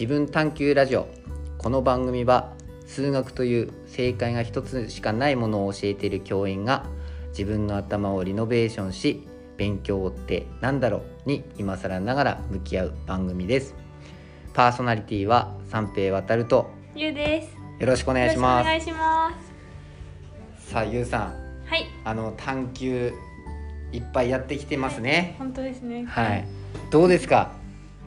自分探求ラジオこの番組は数学という正解が一つしかないものを教えている教員が自分の頭をリノベーションし勉強ってなんだろうに今更ながら向き合う番組ですパーソナリティは三平渡とゆうです。よろしくおお願いしますお願いします。さあゆうさんはい。あの探求いっぱいやってきてますね本当ですね。はいどうですか？い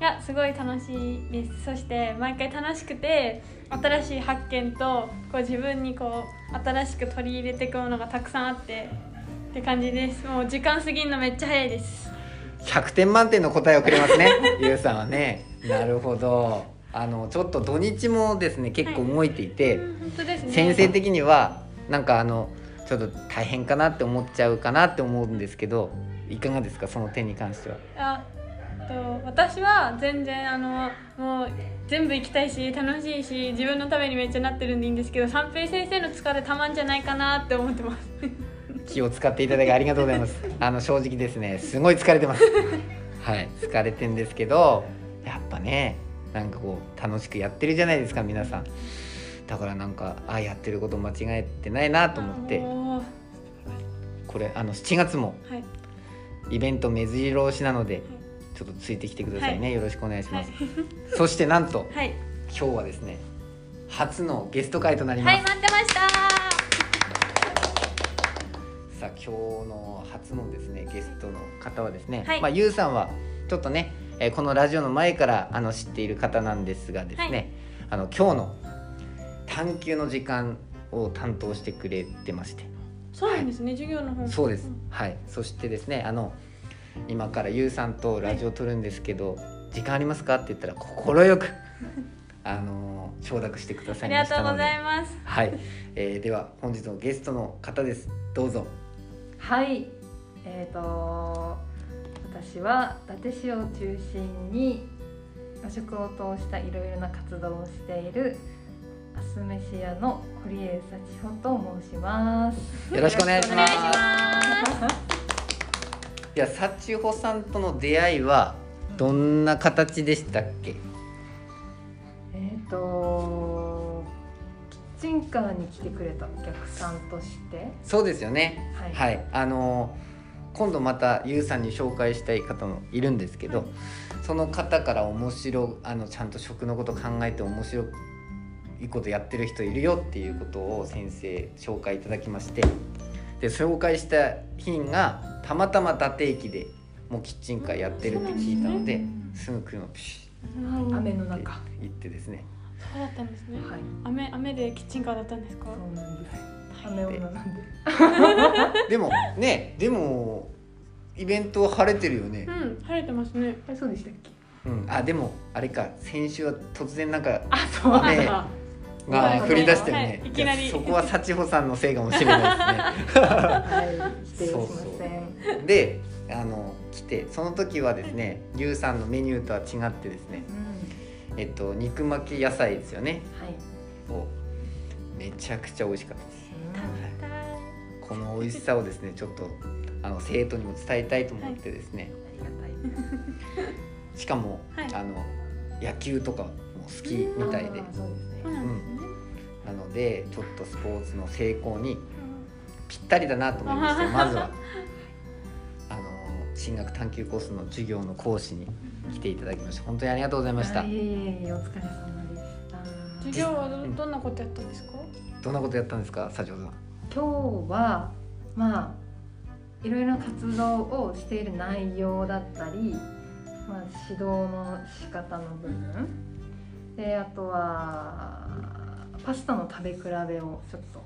や、すごい楽しいです。そして毎回楽しくて、新しい発見とこう自分にこう新しく取り入れていくものがたくさんあってって感じです。もう時間過ぎるのめっちゃ早いです。100点満点の答えをくれますね ゆうさんはねなるほどあのちょっと土日もですね結構動いていて、うん本当ですね。先生的にはなんかあのちょっと大変かなって思っちゃうかなって思うんですけどいかがですか？その点に関してはあと私は全然あのもう全部行きたいし楽しいし自分のためにめっちゃなってるんでいいんですけど三平先生の疲れたまんじゃないかなって思ってます。気を使っていただきありがとうございます。あの正直ですねすごい疲れてます。はい疲れてんですけどやっぱねなんかこう楽しくやってるじゃないですか皆さん。だからなんかあやってること間違えてないなと思って。これあの7月もはい。イベント目白押しなのでちょっとついてきてくださいね、はい。よろしくお願いしはい。ます、そしてなんとはい。今日はですね初のゲスト会となります、はい待ってました。さあ今日の初のですねゲストの方はですね、はい。まあゆうさんはちょっとね、えーこのラジオの前からあの知っている方なんですがですね、はい。あの今日の探究の時間を担当してくれてまして。そうなんですね、授業の方そうです、んはい。そしてですねあの今からゆうさんとラジオ撮るんですけど、時間ありますか？って言ったら快く あの承諾してくださあいましたので。りがとうございます。はい、えーでは本日のゲストの方です。どうぞ。はい、えー、と私は伊達市を中心に和食を通したいろいろな活動をしているアスメシアの堀江幸穂と申します。よろしくお願いしますいや幸穂さんとの出会いはどんな形でしたっけ？えっ、とキッチンカーに来てくれたお客さんとして、そうですよね。はい。はい、あの今度またゆうさんに紹介したい方もいるんですけど、その方から面白あのちゃんと食のこと考えて面白いことやってる人いるよっていうことを先生紹介いただきまして。で紹介した日がたまたま伊達駅でもうキッチンカーやってるって聞いたので、すぐ車ピシうん雨の中、行ってですね。そうだったんですね、はい、雨雨でキッチンカーだったんですか？そうなんです。雨女なんで。でもねでもイベントは晴れてるよね。う、ん晴れてますね。えそうでしたっけ？うん、あでもあれか先週は突然なんかあ、そう雨なんだ。が降り出したよね、はい。いきなり。やそこは幸穂さんのせいかもしれないはい、否定しまそうそう。ですねであの来てその時はですね牛さんのメニューとは違ってですねうん、えっと肉巻き野菜ですよね。はい。をめちゃくちゃ美味しかったです。うんこの美味しさをですねちょっとあの生徒にも伝えたいと思ってですね、ありがたい。しかも、はい。あの野球とかも好きみたいで。あーそうですそうん。なのでちょっとスポーツの成功にぴったりだなと思いましてまずは。あの進学探究コースの授業の講師に来ていただきました本当にありがとうございました。あいえいえいえお疲れ様でした。授業はどどんなことやったんですか？どんなことやったんですか？佐藤さん。今日はまあいろいろな活動をしている内容だったり、まあ指導の仕方の部分であとはパスタの食べ比べをちょっと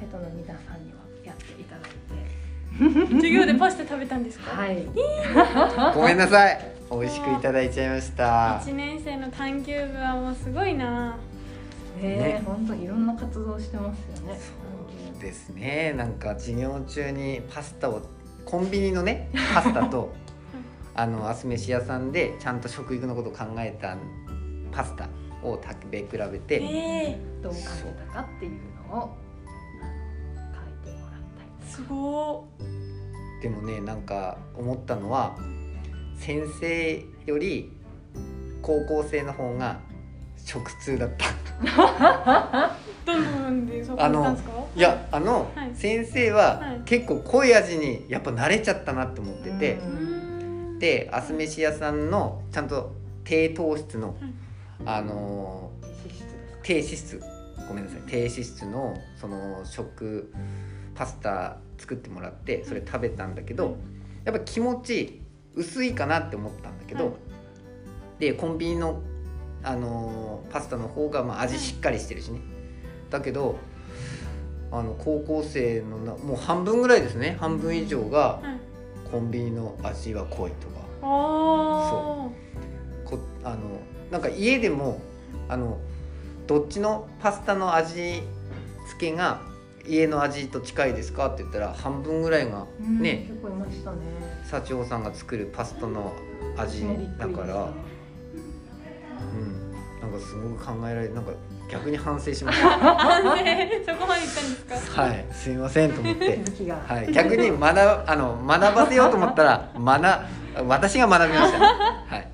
生徒の皆さんにはやっていただいて。授業でパスタ食べたんですか、はい。ごめんなさい美味しくいただいちゃいました一年生の探究部はもうすごいなねね、本当いろんな活動してますよね。そうですねなんか授業中にパスタをコンビニのねパスタと あのアスメシ屋さんでちゃんと食育のことを考えたパスタを食べ比べて、えどう感じたかっていうのを書いてもらったりー、すごでもねなんか思ったのは先生より高校生の方が食通だった。どんな部分でそう感じたんですか？いやあの、はい。先生ははい。結構濃い味にやっぱ慣れちゃったなって思ってて。でアス飯屋さんのちゃんと低糖質の、うんあの低脂質ごめんなさい。低脂質のその食パスタ作ってもらってそれ食べたんだけどやっぱ気持ち薄いかなって思ったんだけど、はいでコンビニの、あのーパスタの方がまあ味しっかりしてるしね。だけどあの高校生のなもう半分ぐらいですね。半分以上がはいコンビニの味は濃いとか。ああこあのなんか家でもあのどっちのパスタの味付けが家の味と近いですか？って言ったら半分ぐらいがうんね結構いましたね。幸男さんが作るパスタの味だから、うん、なんかすごく考えられなんか逆に反省しまし反省 そこまで言ったんですか？たはい。すいませんと思って。はい、逆に学あの学ばせようと思ったら 学私が学びました、ね、はい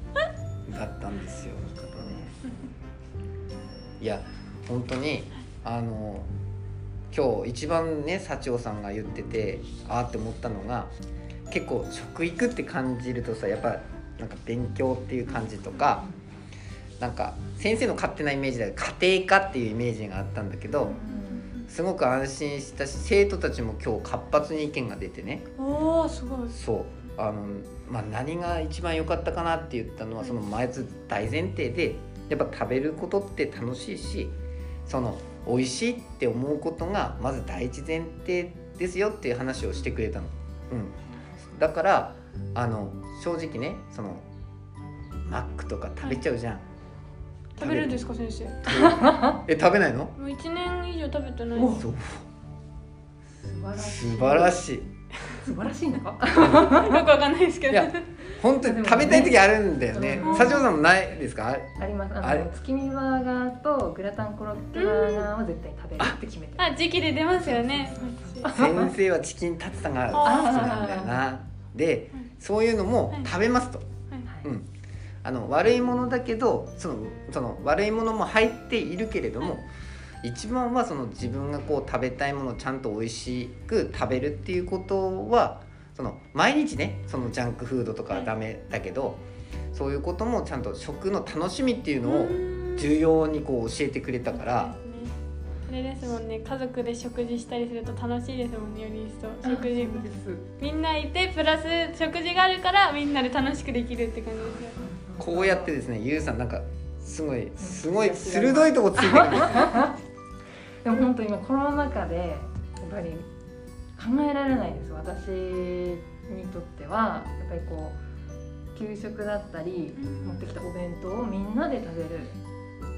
いや本当にあの今日一番ね幸男さんが言っててああって思ったのが結構食育って感じるとさやっぱなんか勉強っていう感じとかなんか先生の勝手なイメージで家庭科っていうイメージがあったんだけどうんすごく安心したし生徒たちも今日活発に意見が出てね。すごい。そう。あの、まあ、何が一番良かったかなって言ったのはそのまず大前提でやっぱ食べることって楽しいしその美味しいって思うことがまず第一前提ですよっていう話をしてくれたの。うん、だからあの正直ねそのマックとか食べちゃうじゃん。食べるんですか先生？え食べないの？もう1年以上食べてない。おですそう。素晴らしい。素晴らしい。素晴らしいのか？よくわかんないですけど。いや本当に食べたい時あるんだよね。う。ん。佐藤さんもないですか？あります。あの月見バーガーとグラタンコロッケバーガーは絶対食べるって決めてるあ時期で出ますよね。先生はチキンタツタが好きなんだよな。でそういうのも食べますと、はい。うん、あの悪いものだけどそのその悪いものも入っているけれども一番はその自分がこう食べたいものをちゃんと美味しく食べるっていうことはその毎日ねそのジャンクフードとかはダメだけどそういうこともちゃんと食の楽しみっていうのを重要にこう教えてくれたから。それですもんね家族で食事したりすると楽しいですもんねより一層。食事みんないてプラス食事があるからみんなで楽しくできるって感じですよ。こうやってですねゆうさんなんかすごいすごい鋭いとこついてくる。んですよでも本当今コロナ禍でやっぱり考えられないです私にとっては。やっぱりこう給食だったり持ってきたお弁当をみんなで食べる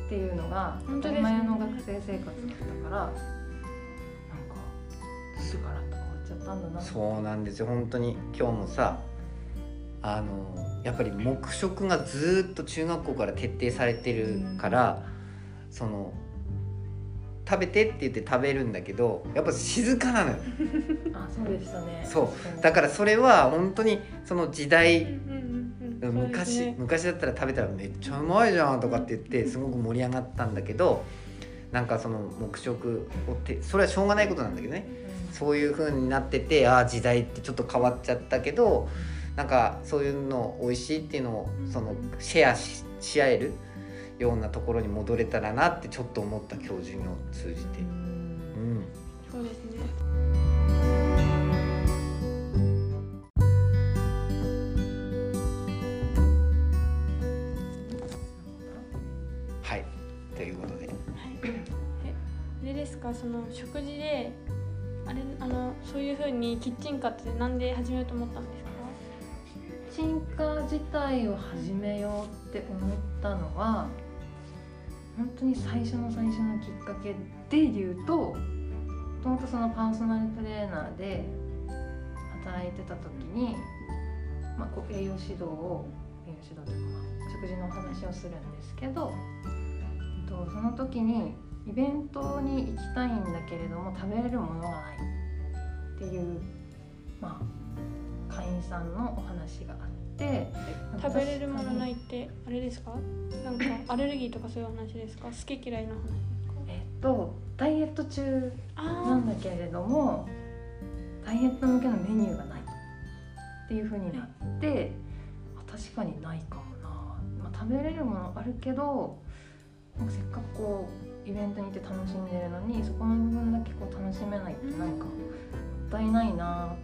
っていうのが当たり前の学生生活だったからなんかすガラッと変わっちゃったんだな。そうなんですよ本当に。今日もさあのやっぱり黙食がずーっと中学校から徹底されてるからその食べてって言って食べるんだけどやっぱ静かなのよ。あそうでしたね。そう。だからそれは本当にその時代うんうんうんうん。昔、ね。昔だったら食べたらめっちゃうまいじゃんとかって言ってすごく盛り上がったんだけどなんかその黙食をってそれはしょうがないことなんだけどね。そういう風になっててああ時代ってちょっと変わっちゃったけどなんかそういうの美味しいっていうのをそのシェアしし合えるようなところに戻れたらなってちょっと思った今日授業を通じて。う。ん。うんそうですね。はい。ということで。はい。えでですかその食事であれあのそういう風にキッチンカーってなんで始めようと思ったんですか？キッチンカー自体を始めようって思ったのは本当に最初の最初のきっかけで言うともともとそのパーソナルトレーナーで働いてた時に、まあ、こう栄養指導を栄養指導というか、食事のお話をするんですけど、えっと、その時にイベントに行きたいんだけれども食べれるものがないっていう、まあ、会員員さんのお話があって食べれるものないってあれですか？なんか アレルギーとかそういう話ですか？好き嫌いの話えっとダイエット中なあんだけれどもダイエット向けのメニューがないっていう風になってあ確かにないかもな、まあ、食べれるものあるけどせっかくこうイベントに行って楽しんでるのにそこの部分だけこう楽しめないってなんかもったいないな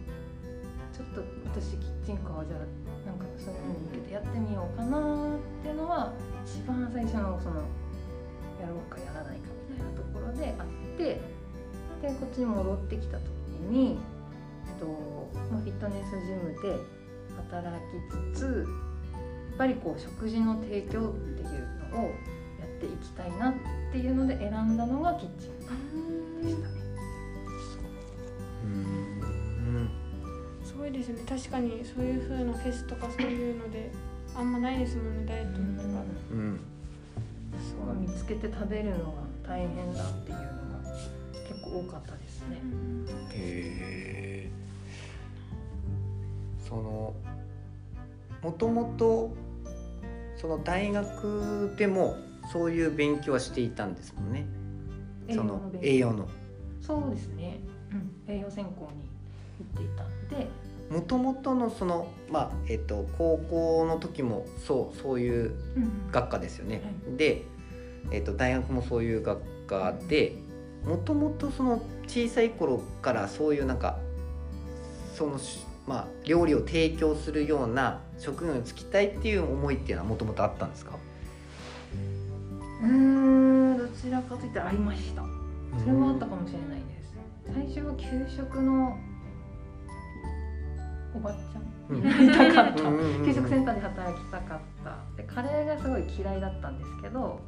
ちょっと私キッチンカーじゃあなんかそういうのに向けてやってみようかなっていうのは一番最初のそのやろうかやらないかみたいなところであってでこっちに戻ってきた時に、えっとまあ、フィットネスジムで働きつつやっぱりこう食事の提供っていうのをやっていきたいなっていうので選んだのがキッチンカーでしたね。ですね。確かにそういう風なフェスとかそういうのであんまないですもんねダイエットとか。うん。そう見つけて食べるのが大変だっていうのが結構多かったですね。へえそのもともとその大学でもそういう勉強はしていたんですもんね。その栄養の。そうですね、うん、栄養専攻に行っていたんでもともとのそのまあえっと高校の時もそうそういう学科ですよね、はで、えっと大学もそういう学科でもともとその小さい頃からそういうなんかそのしまあ料理を提供するような職業に就きたいっていう思いっていうのはもともとあったんですか？うーんどちらかといったらありました。それもあったかもしれないです。最初は給食のおばちゃん。うん。になりた。かった給食センターで働きたかった。でカレーがすごい嫌いだったんですけど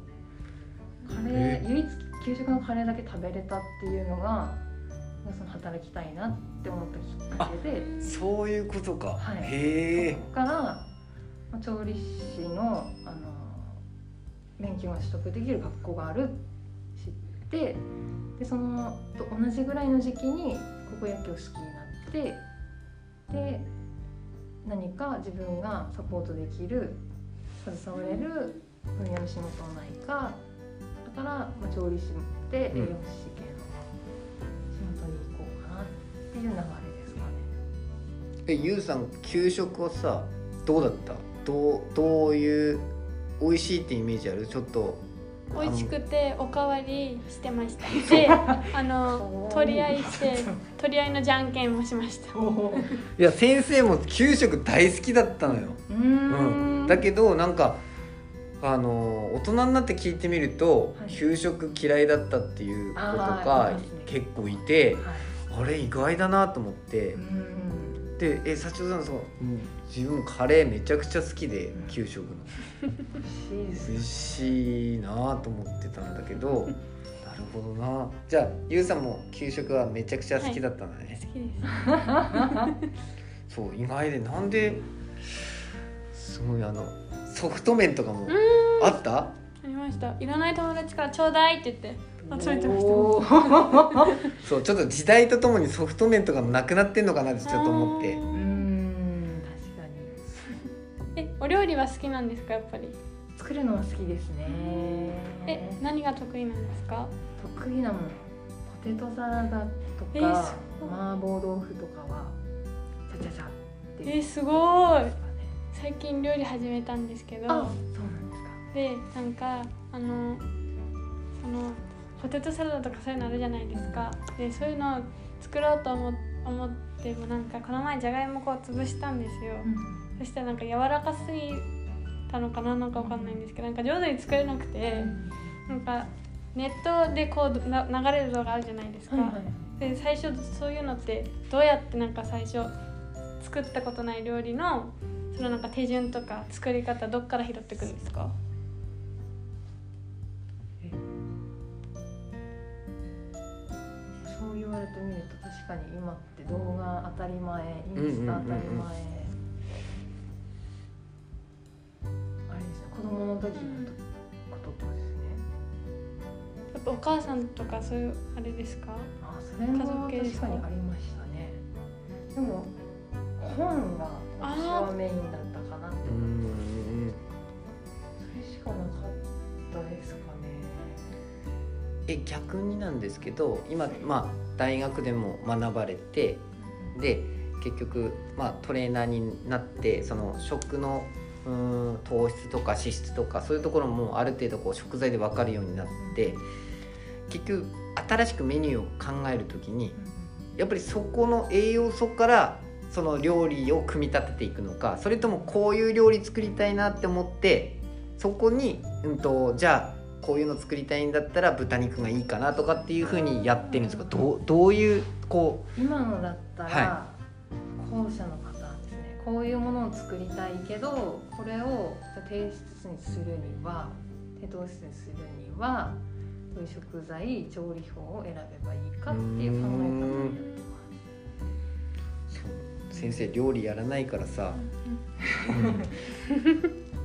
カレえ。ー唯一給食のカレーだけ食べれたっていうのがその働きたいなって思ったきっかけで。そういうことか、はい。へえ。そこからまあ調理師のあの免許が取得できる学校がある知ってでそのと同じぐらいの時期に高校野球を好きになってで何か自分がサポートできる携われる分野の仕事はないかだから、まあ、調理師で栄養士系の仕事に行こうかなっていう流れですかね。えゆうさん給食はさどうだった？どうどういう美味しいってイメージある？ちょっと美味しくておかわりしてました。であの取り合いして取り合いのじゃんけんもしました。いや先生も給食大好きだったのよ、ううん、だけどなんかあの大人になって聞いてみると、はい。給食嫌いだったっていう子とか結構いてはい。あれ意外だなと思って。うん。でえ幸男さんそう、うん自分もカレーめちゃくちゃ好きで給食の。美味しいなと思ってたんだけど なるほどな。じゃあゆうさんも給食はめちゃくちゃ好きだったんだね、好きです。そう意外でなんですごいあのソフト麺とかもあった？ありました。いらない友達からちょうだいって言って集めてました。そうちょっと時代とともにソフト麺とかもなくなってんのかなってちょっと思ってえお料理は好きなんですかやっぱり？作るのは好きですね。え何が得意なんですか？得意なものポテトサラダとえかすごい。麻婆豆腐とかはちゃちゃちゃって。えすごい。最近料理始めたんですけど。あそうなんですか。でなんかあのそのポテトサラダとかそういうのあるじゃないですか。でそういうのを作ろうと思思ってもなんかこの前じゃがいもこう潰したんですよ、そしたらなんか柔らかすぎたのかななんかわかんないんですけどなんか上手に作れなくてなんかネットでこうな流れる動画あるじゃないですか、はいはい。で最初そういうのってどうやってなんか最初作ったことない料理のそのなんか手順とか作り方どっから拾ってくるんですか？そう言われてみると確かに今って動画当たり前インスタ当たり前、あれですね子供の時のこととですね。やっぱお母さんとかそういうあれですか？あそれも家族系ですか確かにありましたね。でも本がはメインだったかなって。うーんそれしかなかったですかね。え逆になんですけど今まあ大学でも学ばれてで結局、まあ、トレーナーになってその食のうーん糖質とか脂質とかそういうところもある程度こう食材で分かるようになって結局新しくメニューを考える時にやっぱりそこの栄養素からその料理を組み立てていくのかそれともこういう料理作りたいなって思ってそこに、うん、とじゃあこういうの作りたいんだったら豚肉がいいかなとかっていうふうにやってるんですか？どうどういうこ今のだったら、は後者のこういうものを作りたいけどこれをじゃあ低質にするには低糖質にするにはどういう食材調理法を選べばいいかっていう考え方をやってます。う先生料理やらないからさ、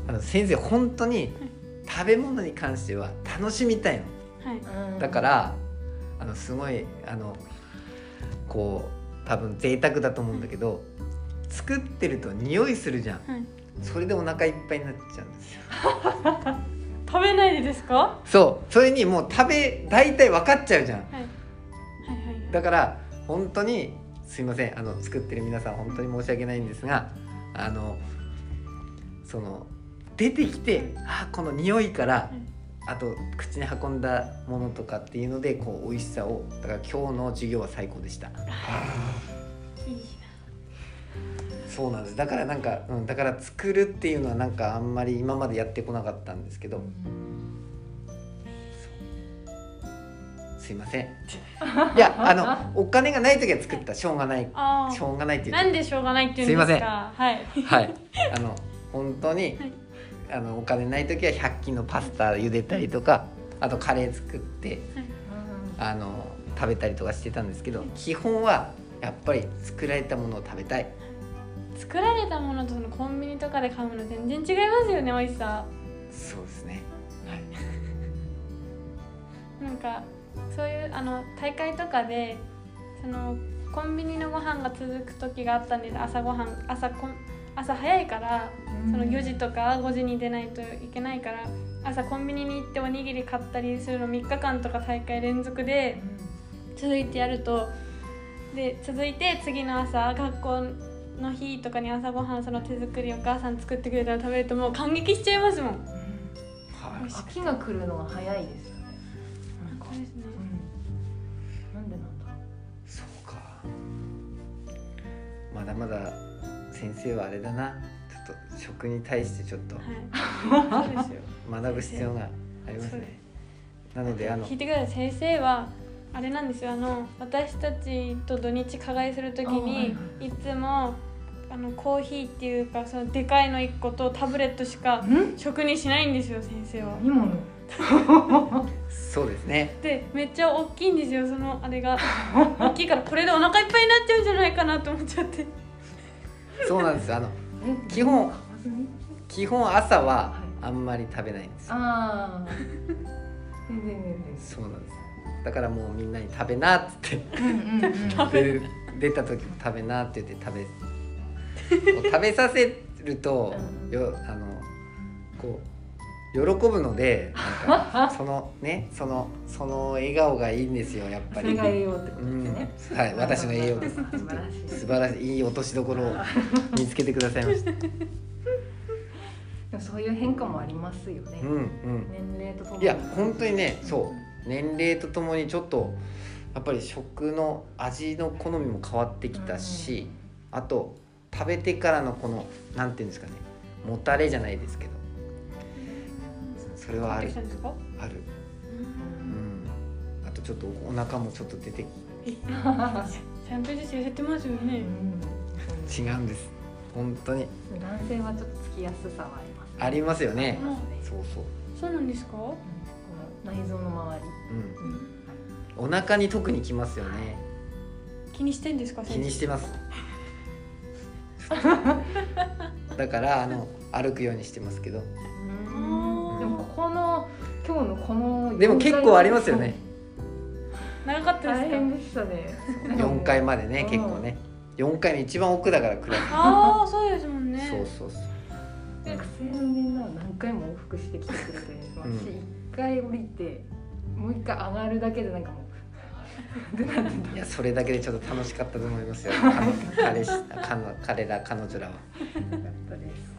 あの先生本当に食べ物に関しては楽しみたいの。はい。うん。だからあのすごいあのこう多分贅沢だと思うんだけど作ってると匂いするじゃん。はい。それでお腹いっぱいになっちゃうんですよ。食べないでですか？はそう。それにもう食べ大体分かっちゃうじゃん。い。はいはいだから本当にすいません。あの作ってる皆さん本当に申し訳ないんですがあのその出てきてあこの匂いからあと口に運んだものとかっていうのでこう美味しさをだから今日の授業は最高でした。いいそうなんです。だからなんか、うん、だから作るっていうのはなんかあんまり今までやってこなかったんですけど。すいません。いやあのお金がない時は作った。しょうがない。あしょうがないって言あなんでしょうがないって言うんですか？はい。はい。あの本当に、はい。あのお金ない時は100均のパスタ茹でたりとかあとカレー作ってあの食べたりとかしてたんですけど基本はやっぱり作られたものを食べたい作られたものとそのコンビニとかで買うの全然違いますよね美味しさ。そうですね。なんかそういうあの大会とかでそのコンビニのご飯が続く時があったんです朝ごはん朝こん朝早いからその4時とか5時に出ないといけないから朝コンビニに行っておにぎり買ったりするの3日間とか大会連続で続いてやるとで続いて次の朝学校の日とかに朝ごはんその手作りお母さん作ってくれたら食べるともう感激しちゃいますもん。はい。飽きが来るのが早いですよね。なんかそうですね。うんなんでなんだろそうか。まだまだ先生はあれだな。ちょっと食に対してちょっと。はい、そうですよ。学ぶ必要がありますね。なのであの聞いてください。先生はあれなんですよ。あの私たちと土日課外するときあはいにはいつもあのコーヒーっていうかそのでかいの1個とタブレットしかん？食にしないんですよ先生は。何者そうですね。でめっちゃ大きいんですよそのあれが。大きいからこれでお腹いっぱいになっちゃうんじゃないかなと思っちゃって。そうなんですあのえ？基本基本朝ははい。あんまり食べないんですよ。ああ全然全そうなんですだからもうみんなに食べなっつって。出た時も食べなって言って食べ食べさせるとうん。よあのこう喜ぶのでなんか そのねそのその笑顔がいいんですよやっぱり。栄養ってこうんとですね、はい私の栄養です。素晴らしい。素晴らしい。いい落としどころを 見つけてくださいました。そういう変化もありますよね、うんうん。年齢とともに。いや本当にねそう。年齢とともにちょっとやっぱり食の味の好みも変わってきたし、あと食べてからのこのなんていうんですかねもたれじゃないですけど。それはある。ある、ううん。ん、あとちょっとお腹もちょっと出てえ ちゃんとずつ痩せてますよね。違うんです。本当に。男性はちょっとつきやすさはあります、ありますよね。うんそうそう、そうなんですか？うん。この内臓の周うん、お腹に特にきますよね。気にしてんですか？気にしてま だからあの歩くようにしてますけど。でもここの今日のこのでも結構ありますよね。長かったですか？大変でしたね。4階までねうん。結構ね。4階の一番奥だからクラス、ああそうですもんね。そうそうそう。学生のみんなは何回も往復してきてくれてうん私一回降りてもう一回上がるだけでなんかもういやそれだけでちょっと楽しかったと思いますよ。彼彼氏彼彼ら彼女らは。よかったです。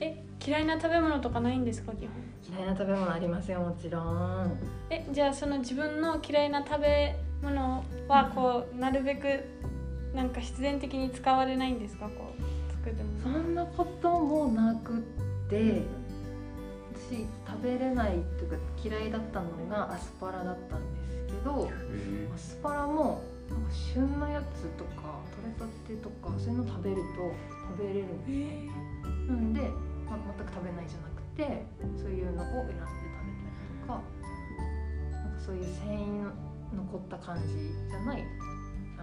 え嫌いな食べ物とかないんですか基本？嫌いな食べ物ありますよもちろん。えじゃあその自分の嫌いな食べ物はこうなるべくなんか必然的に使われないんですかこう作るそものんなこともなくって私食べれないっていうか嫌いだったのがアスパラだったんで。すけどアスパラもなんか旬のやつとか取れたてとかそういうの食べると食べれるんですえよなんで、まあ、全く食べないじゃなくてそういうのを選んで食べたりとかなんかそういう繊維の残った感じじゃないあ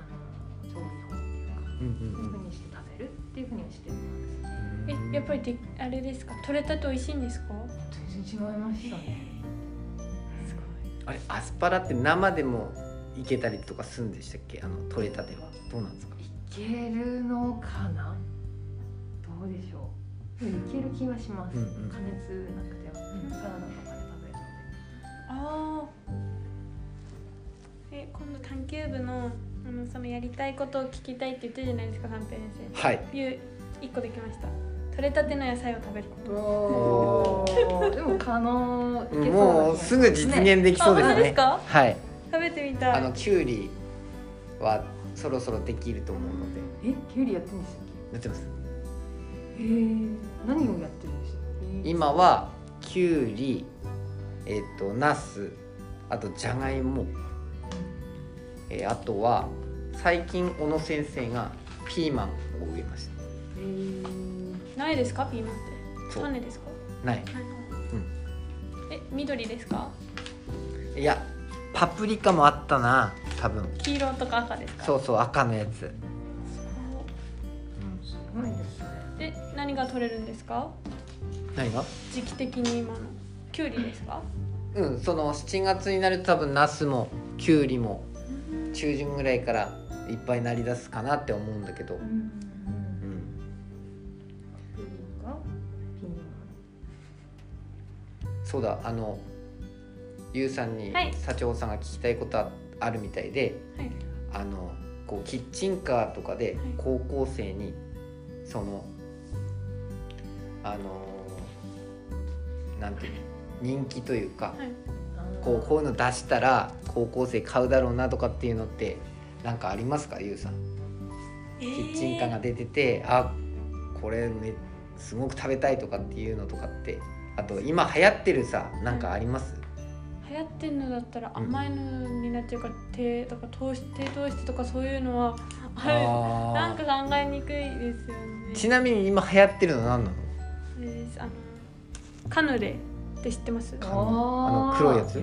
の調理法っていうかうんそういう風にして食べるっていう風にはしてますえやっぱりであれですか？取れたて美味しいんですか？全然違いましたね。すあれアスパラって生でもいけたりとかするんでしたっけ？あの取れたては。どうなんですか？いけるのかな？どうでしょう。いける気はします、うんうん。加熱なくては、ん。サラダとかで食べるのでああえ今度探究部のあのそのやりたいことを聞きたいって言ってるじゃないですか三平先はい。生いう一個できました取れたての野菜を食べること。でも可能。いけそうな気がもうすぐ実現できそうですあ本当でねすか？はい。食べてみたい。あのキュウリはそろそろできると思うので。え？キュウリやってるんでしたっやってます。けへえ何をやってるんでした今はキュウリえっ、とナスあとじゃがいも、えーあとは最近小野先生がピーマンを植えましへえないですか？ピーマンって。そう。種ですか？たない。ないえ緑ですか？いやパプリカもあったな多分。黄色とか赤ですか？そうそう赤のやつ、すごいですね。で何が取れるんですか？何が？時期的に今の。キュウリですか？うんその7月になると多分ナスもキュウリも中旬ぐらいからいっぱいなりだすかなって思うんだけど、うんそうだあのゆうさんにはい。社長さんが聞きたいことああるみたいで、はい。あのこうキッチンカーとかではい。高校生にそのあのなんていうの人気というか、はい。ンこうこういうの出したら高校生買うだろうなとかっていうのってなんかありますかゆうさん？キッチンカーが出てて、あこれめすごく食べたいとかっていうのとかってあと今流行ってるさなんかあります、流行ってんのだったらうん。甘いのになっちゃうから低とか糖質低糖質とかそういうのはあなんか考えにくいですよね。ちなみに今流行ってるの何なの？あれですあのカヌレって知ってます？あの黒いやつ？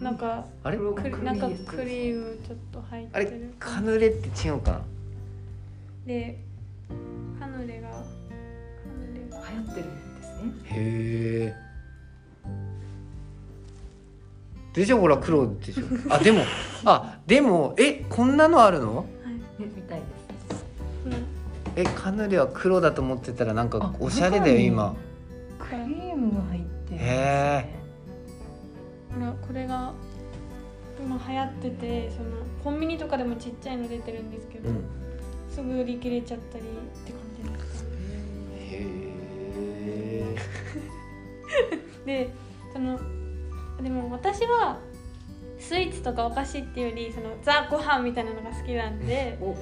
なんかあれ？なんかクリームちょっと入っあれてる。カヌレって違うかな？でカヌレがカヌレが。流行ってるねへえでしょほら黒でしょ。あでもあでもえこんなのあるの？はい。えみたいです。うんえカヌレは黒だと思ってたらなんかあおしゃれだよ今。クリームが入ってるんですへねほらこれが今流行っててそのコンビニとかでもちっちゃいの出てるんですけど、うん。すぐ売り切れちゃったりって感じです でそのでも私はスイーツとかお菓子っていうよりそのザご飯みたいなのが好きなんで お。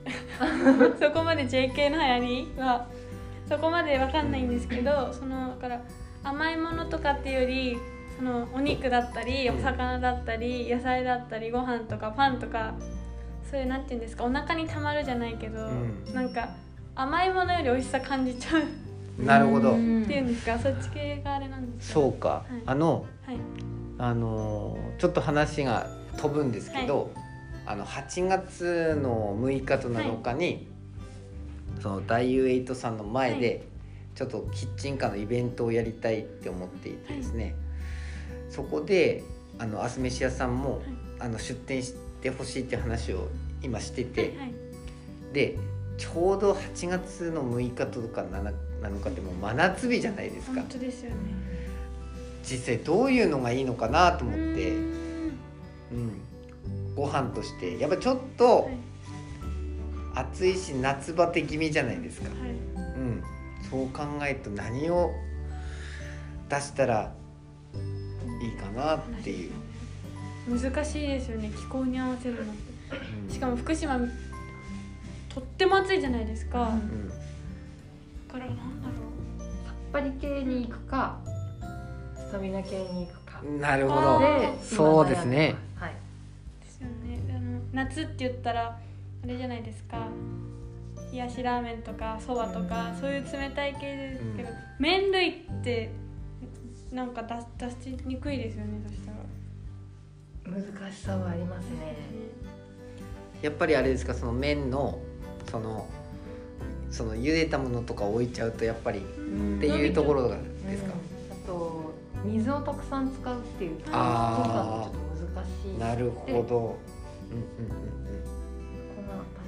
そこまで JK の流行りはそこまでわかんないんですけどそのだから甘いものとかっていうよりそのお肉だったりお魚だったり野菜だったりご飯とかパンとかそういうなんていうんですかお腹にたまるじゃないけど、うん。なんか甘いものより美味しさ感じちゃう。っなるほど。うんていうんですかそっち系があれなんですか？そうか、い。あのはい。あのーちょっと話が飛ぶんですけど、あの8月の6日と7日に、その大 U8 さんの前で、ちょっとキッチンカーのイベントをやりたいって思っていてですね、そこであのアスメシアさんも、い。あの出店してほしいって話を今してて、はいでちょうど8月の6日とか 7, 7日ってもう真夏日じゃないですか。本当ですよね。実際どういうのがいいのかなと思って、うーん。うん、ご飯として。やっぱちょっとはい。暑いし夏バテ気味じゃないですか、はい。うん、そう考えると何を出したらいいかなっていう、難しいですよね。気候に合わせるのって。うん。しかも福島とっても暑いじゃないですか、うんからなんだろさっぱり系に行くかスタミナ系に行くか。なるほあど。ーでそうですね。はい、うですよね。あの夏って言ったらあれじゃないですか。冷やしラーメンとかそばとか、うん。そういう冷たい系ですけど、うん。麺類ってなんか出出しにくいですよねそしたら。難しさはありますね。やっぱりあれですか？その麺のそのその茹でたものとか置いちゃうとやっぱりっっていうところがうんですか、あと水をたくさん使うっていうとあー。ちょっと難しい。なるほど。うんうんうんこの大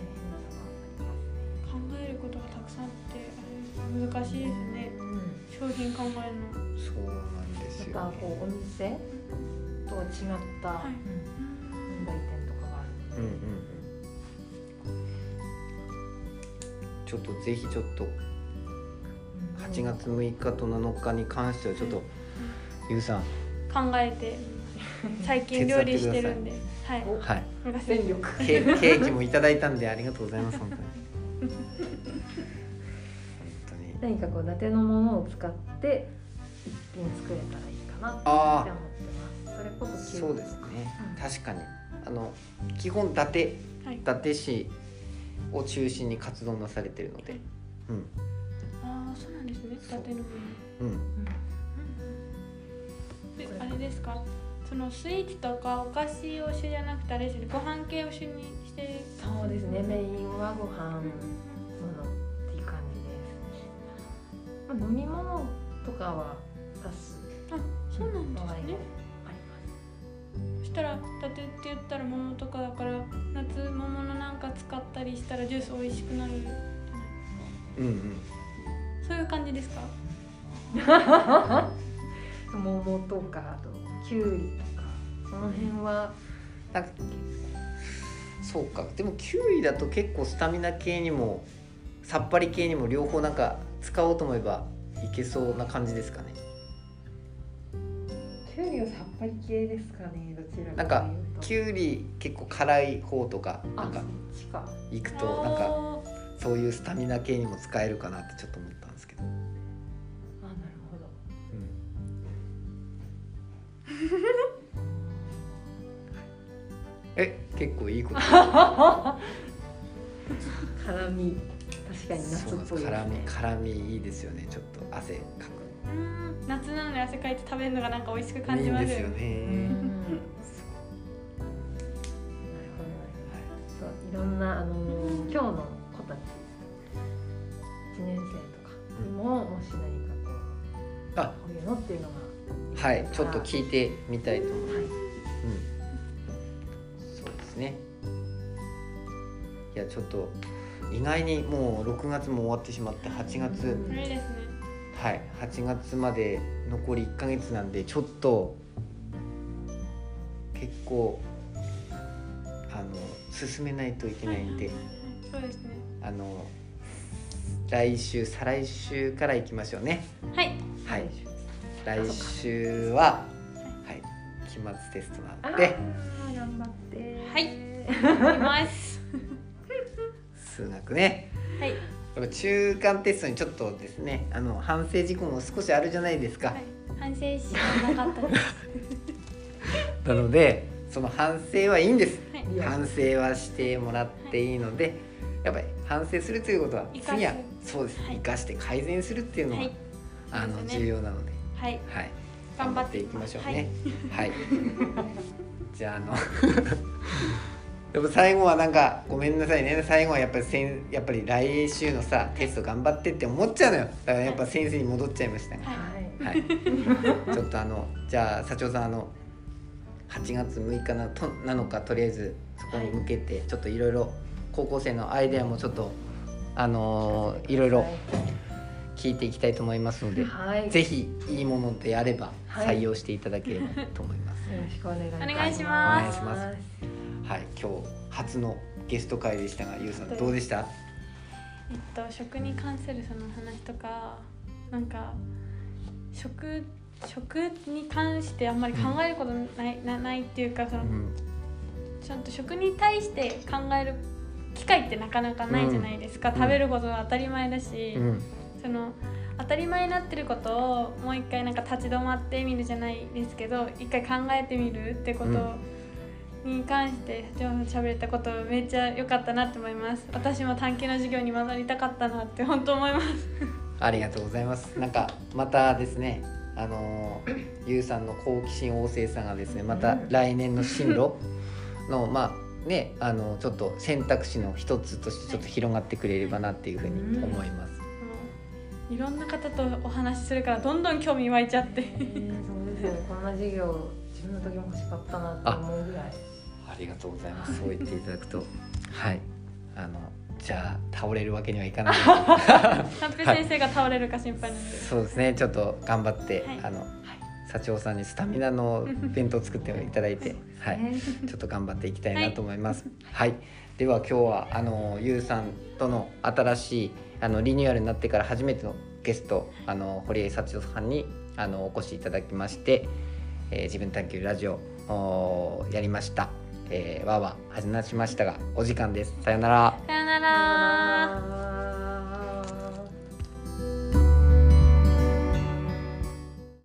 考えることがたくさんあってあれ難しいですね。変さがありますね。商品考えるのうんそうなんですよ、ね、またこうお店と違った問題点とかがあるうんうんうんちょっとぜひちょっと8月6日と7日に関してはちょっとゆうさん。考えて最近料理してるんで。はい。おはい。戦力。ケケーキもいただいたんでありがとうございます本当に。本当に。何かこう伊達のものを使って一品作れたらいいかなってあ思ってます。それこそそうですね。うん。確かに。あの基本伊達はい。伊達市を中心に活動なされてるので。うん。ああそうなんですね。伊達の部分うん。であれですか？そのスイーツとかお菓子を主じゃなくてあれですよね。ご飯系を主にしてそうですね。メインはご飯ものっていう感じです、まあ、飲み物とかは出すあそうなんですねそしたら伊達って言ったら桃とかだから夏桃のなんか使ったりしたらジュース美味しくなるじゃないうんうん。そういう感じですか？桃とかあときゅうりとか。その辺はなんかそうか。でもキウイだと結構スタミナ系にもさっぱり系にも両方なんか使おうと思えばいけそうな感じですかね。きゅうりはさっぱり系ですかねどちらなんかキュウリ結構辛い方とかなんか行くとなんかそういうスタミナ系にも使えるかなってちょっと思ったんですけど、あなるほど。え結構いいこと。辛み。確かに夏っぽいです辛みね辛みいいですよね。ちょっと汗かうん夏なのに汗かいて食べるのがなんか美味しく感じますいいですよね、なるほどなるほどそういろん。なあの今日の子たち1年生とかにも、もし何かこうあこういうのっていうのがはいちょっと聞いてみたいと思いますはいうん。そうですねいやちょっと意外にもう6月も終わってしまって8月、うん。いいですねはい8月まで残り1ヶ月なんでちょっと結構あの進めないといけないんでそうですね。あの来週再来週から行きましょうね。はい。はい。来週ははい期末テストなあーので頑張って。はい。います。数学ね。はい中間テストにちょっとですねあの反省事項も少しあるじゃないですか、はい。反省しかなかったです。なのでその反省はいいんです。はい。反省はしてもらっていいので、やっぱり反省するということは次はそうです、はい。生かして改善するっていうのが、はい。あのね。重要なので、はい。はい、頑張っていきましょうね。はい、じゃああのでも最後はなんかごめんなさいね。最後はやっぱりせんやっぱり来週のさテスト頑張ってって思っちゃうのよ。だからやっぱ先生に戻っちゃいました。が、はい。はい。はい、ちょっとあのじゃあ社長さんあの8月6日なとなのかとりあえずそこに向けてちょっといろいろ高校生のアイデアもちょっとあのーいろいろ聞いていきたいと思いますので、はい。ぜひいいものであればはい採用していただければと思います。よろしくお願いします。お願いしますはい、今日初のゲスト会でしたが、ゆうさんどうでした？えっと食に関するその話とかなんか食食に関してあんまり考えることない,、なないっていうかそのうん、ちゃんと食に対して考える機会ってなかなかないじゃないですか、うん。食べることは当たり前だし、うん、その当たり前になってることをもう一回なんか立ち止まってみるじゃないですけど一回考えてみるってことに関して上手に喋れたことめっちゃ良かったなって思います。私も短期の授業に混ざりたかったなって本当思います。ありがとうございます。なんかまたですね、あのーゆうさんの好奇心旺盛さがですね、また来年の進路のまあね、あのちょっと選択肢の一つとしてちょっと広がってくれればなっていうふうに思います。いろんな方とお話しするからどんどん興味湧いちゃって。えーそうですよね。こんな授業自分の時も欲しかったなって思うぐらいありがとうございます。そう言っていただくと、はい、あのじゃあ倒れるわけにはいかない。三平先生が倒れるか心配なんで、そうですね、ちょっと頑張って、はいあの社長さんにスタミナの弁当を作っていただいて、はい。ねちょっと頑張っていきたいなと思います。はい、では今日はあのゆうさんとの新しいあのリニューアルになってから初めてのゲストあの堀江幸人さんにあのお越しいただきまして、えー自分探求ラジオおーやりました。えー、わーわー始ましましたがお時間です。さよなら。さよならさよなら